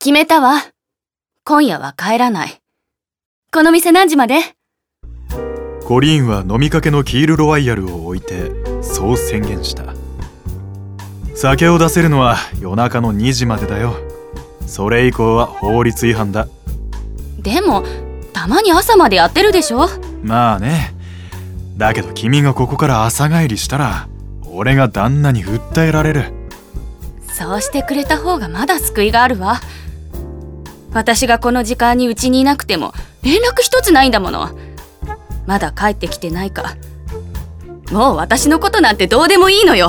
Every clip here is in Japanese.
決めたわ。今夜は帰らない。この店何時まで？コリーンは飲みかけのキールロワイヤルを置いてそう宣言した。酒を出せるのは夜中の2時までだよ。それ以降は法律違反だ。でもたまに朝までやってるでしょ？まあね。だけど君がここから朝帰りしたら俺が旦那に訴えられる。そうしてくれた方がまだ救いがあるわ私がこの時間にうちにいなくても連絡一つないんだもの。まだ帰ってきてないか。もう私のことなんてどうでもいいのよ。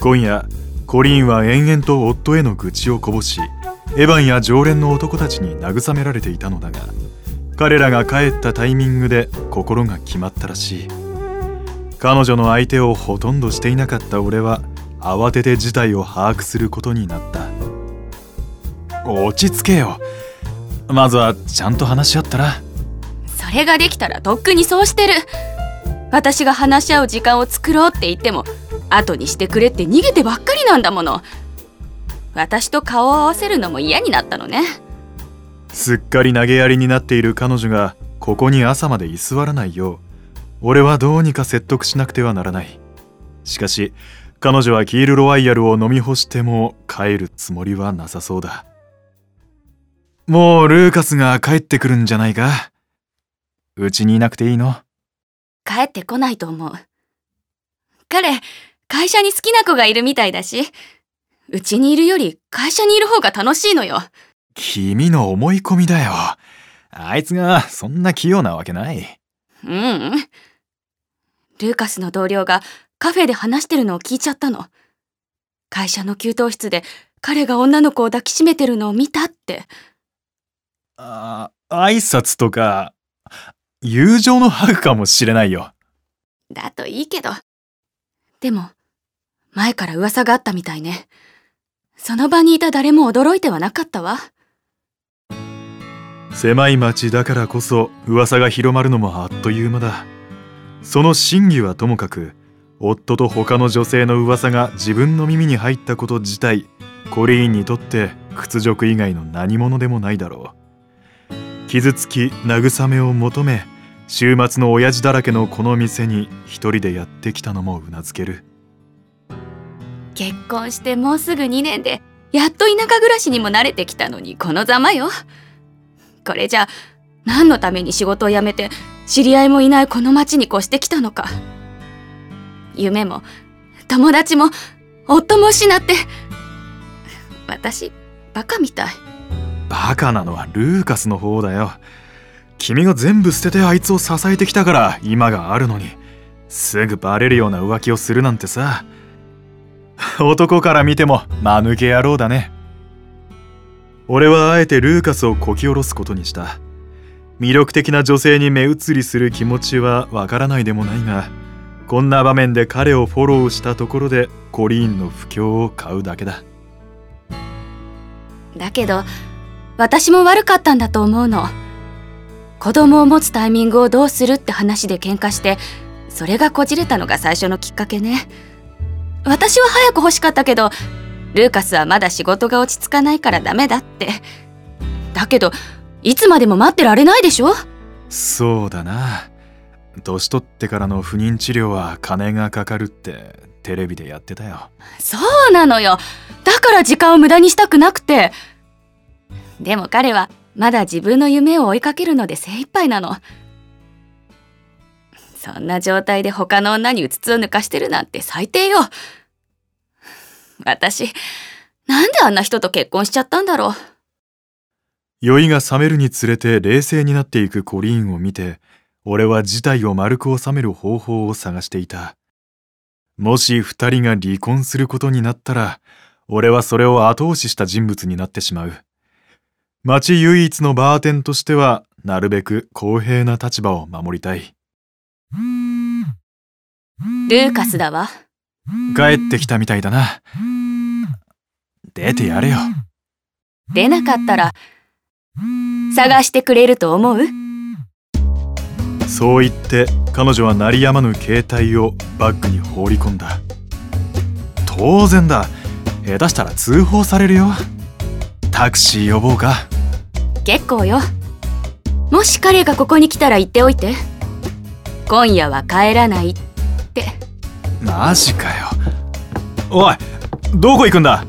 今夜コリンは延々と夫への愚痴をこぼしエヴァンや常連の男たちに慰められていたのだが彼らが帰ったタイミングで心が決まったらしい。彼女の相手をほとんどしていなかった俺は慌てて事態を把握することになった。落ち着けよ。まずはちゃんと話し合ったら。それができたらとっくにそうしてる。私が話し合う時間を作ろうって言っても後にしてくれって逃げてばっかりなんだもの。私と顔を合わせるのも嫌になったのね。すっかり投げやりになっている彼女がここに朝まで居座らないよう。俺はどうにか説得しなくてはならない。しかし彼女はキールロワイヤルを飲み干しても帰るつもりはなさそうだもうルーカスが帰ってくるんじゃないか？うちにいなくていいの？帰ってこないと思う。彼会社に好きな子がいるみたいだし。うちにいるより会社にいる方が楽しいのよ。君の思い込みだよ。あいつがそんな器用なわけない。うん、うん、ルーカスの同僚がカフェで話してるのを聞いちゃったの。会社の給湯室で彼が女の子を抱きしめてるのを見たってあ挨拶とか友情のハグかもしれないよ。だといいけど。でも前から噂があったみたいね。その場にいた誰も驚いてはなかったわ。狭い町だからこそ噂が広まるのもあっという間だ。その真偽はともかく夫と他の女性の噂が自分の耳に入ったこと自体コリーンにとって屈辱以外の何者でもないだろう傷つき慰めを求め週末の親父だらけのこの店に一人でやってきたのもうなずける。結婚してもうすぐ2年でやっと田舎暮らしにも慣れてきたのにこのざまよ。これじゃ何のために仕事を辞めて知り合いもいないこの町に越してきたのか。夢も友達も夫も失って私バカみたい。バカなのはルーカスの方だよ。君が全部捨ててあいつを支えてきたから今があるのに。すぐバレるような浮気をするなんてさ。男から見ても間抜け野郎だね。俺はあえてルーカスをこき下ろすことにした。魅力的な女性に目移りする気持ちはわからないでもないがこんな場面で彼をフォローしたところでコリーンの不況を買うだけだ。だけど私も悪かったんだと思うの。子供を持つタイミングをどうするって話で喧嘩してそれがこじれたのが最初のきっかけね。私は早く欲しかったけどルーカスはまだ仕事が落ち着かないからダメだって。だけどいつまでも待ってられないでしょ？そうだな。年取ってからの不妊治療は金がかかるってテレビでやってたよ。そうなのよ。だから時間を無駄にしたくなくてでも彼はまだ自分の夢を追いかけるので精一杯なの。そんな状態で他の女にうつつを抜かしてるなんて最低よ。私なんであんな人と結婚しちゃったんだろう。酔いが冷めるにつれて冷静になっていくコリーンを見て俺は事態を丸く収める方法を探していた。もし二人が離婚することになったら俺はそれを後押しした人物になってしまう。町唯一のバーテンとしてはなるべく公平な立場を守りたい。ルーカスだわ。帰ってきたみたいだな。出てやれよ。出なかったら探してくれると思う？そう言って彼女は鳴りやまぬ携帯をバッグに放り込んだ。当然だ。下手したら通報されるよタクシー呼ぼうか。結構よ。もし彼がここに来たら言っておいて。今夜は帰らないって。マジかよ。おいどこ行くんだ？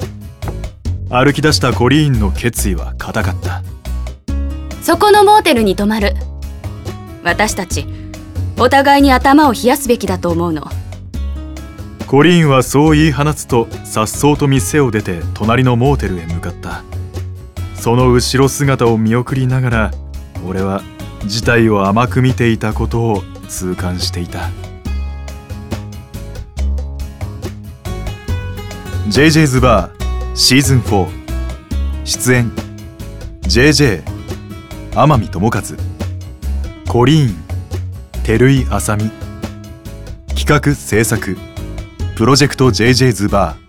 歩き出したコリーンの決意は固かった。そこのモーテルに泊まる。私たちお互いに頭を冷やすべきだと思うの。コリーンはそう言い放つと颯爽と店を出て隣のモーテルへ向かったその後ろ姿を見送りながら俺は事態を甘く見ていたことを痛感していた。JJ's バーシーズン4出演 JJ 天海智和。コリーン照井あさみ企画制作プロジェクト JJ's バー。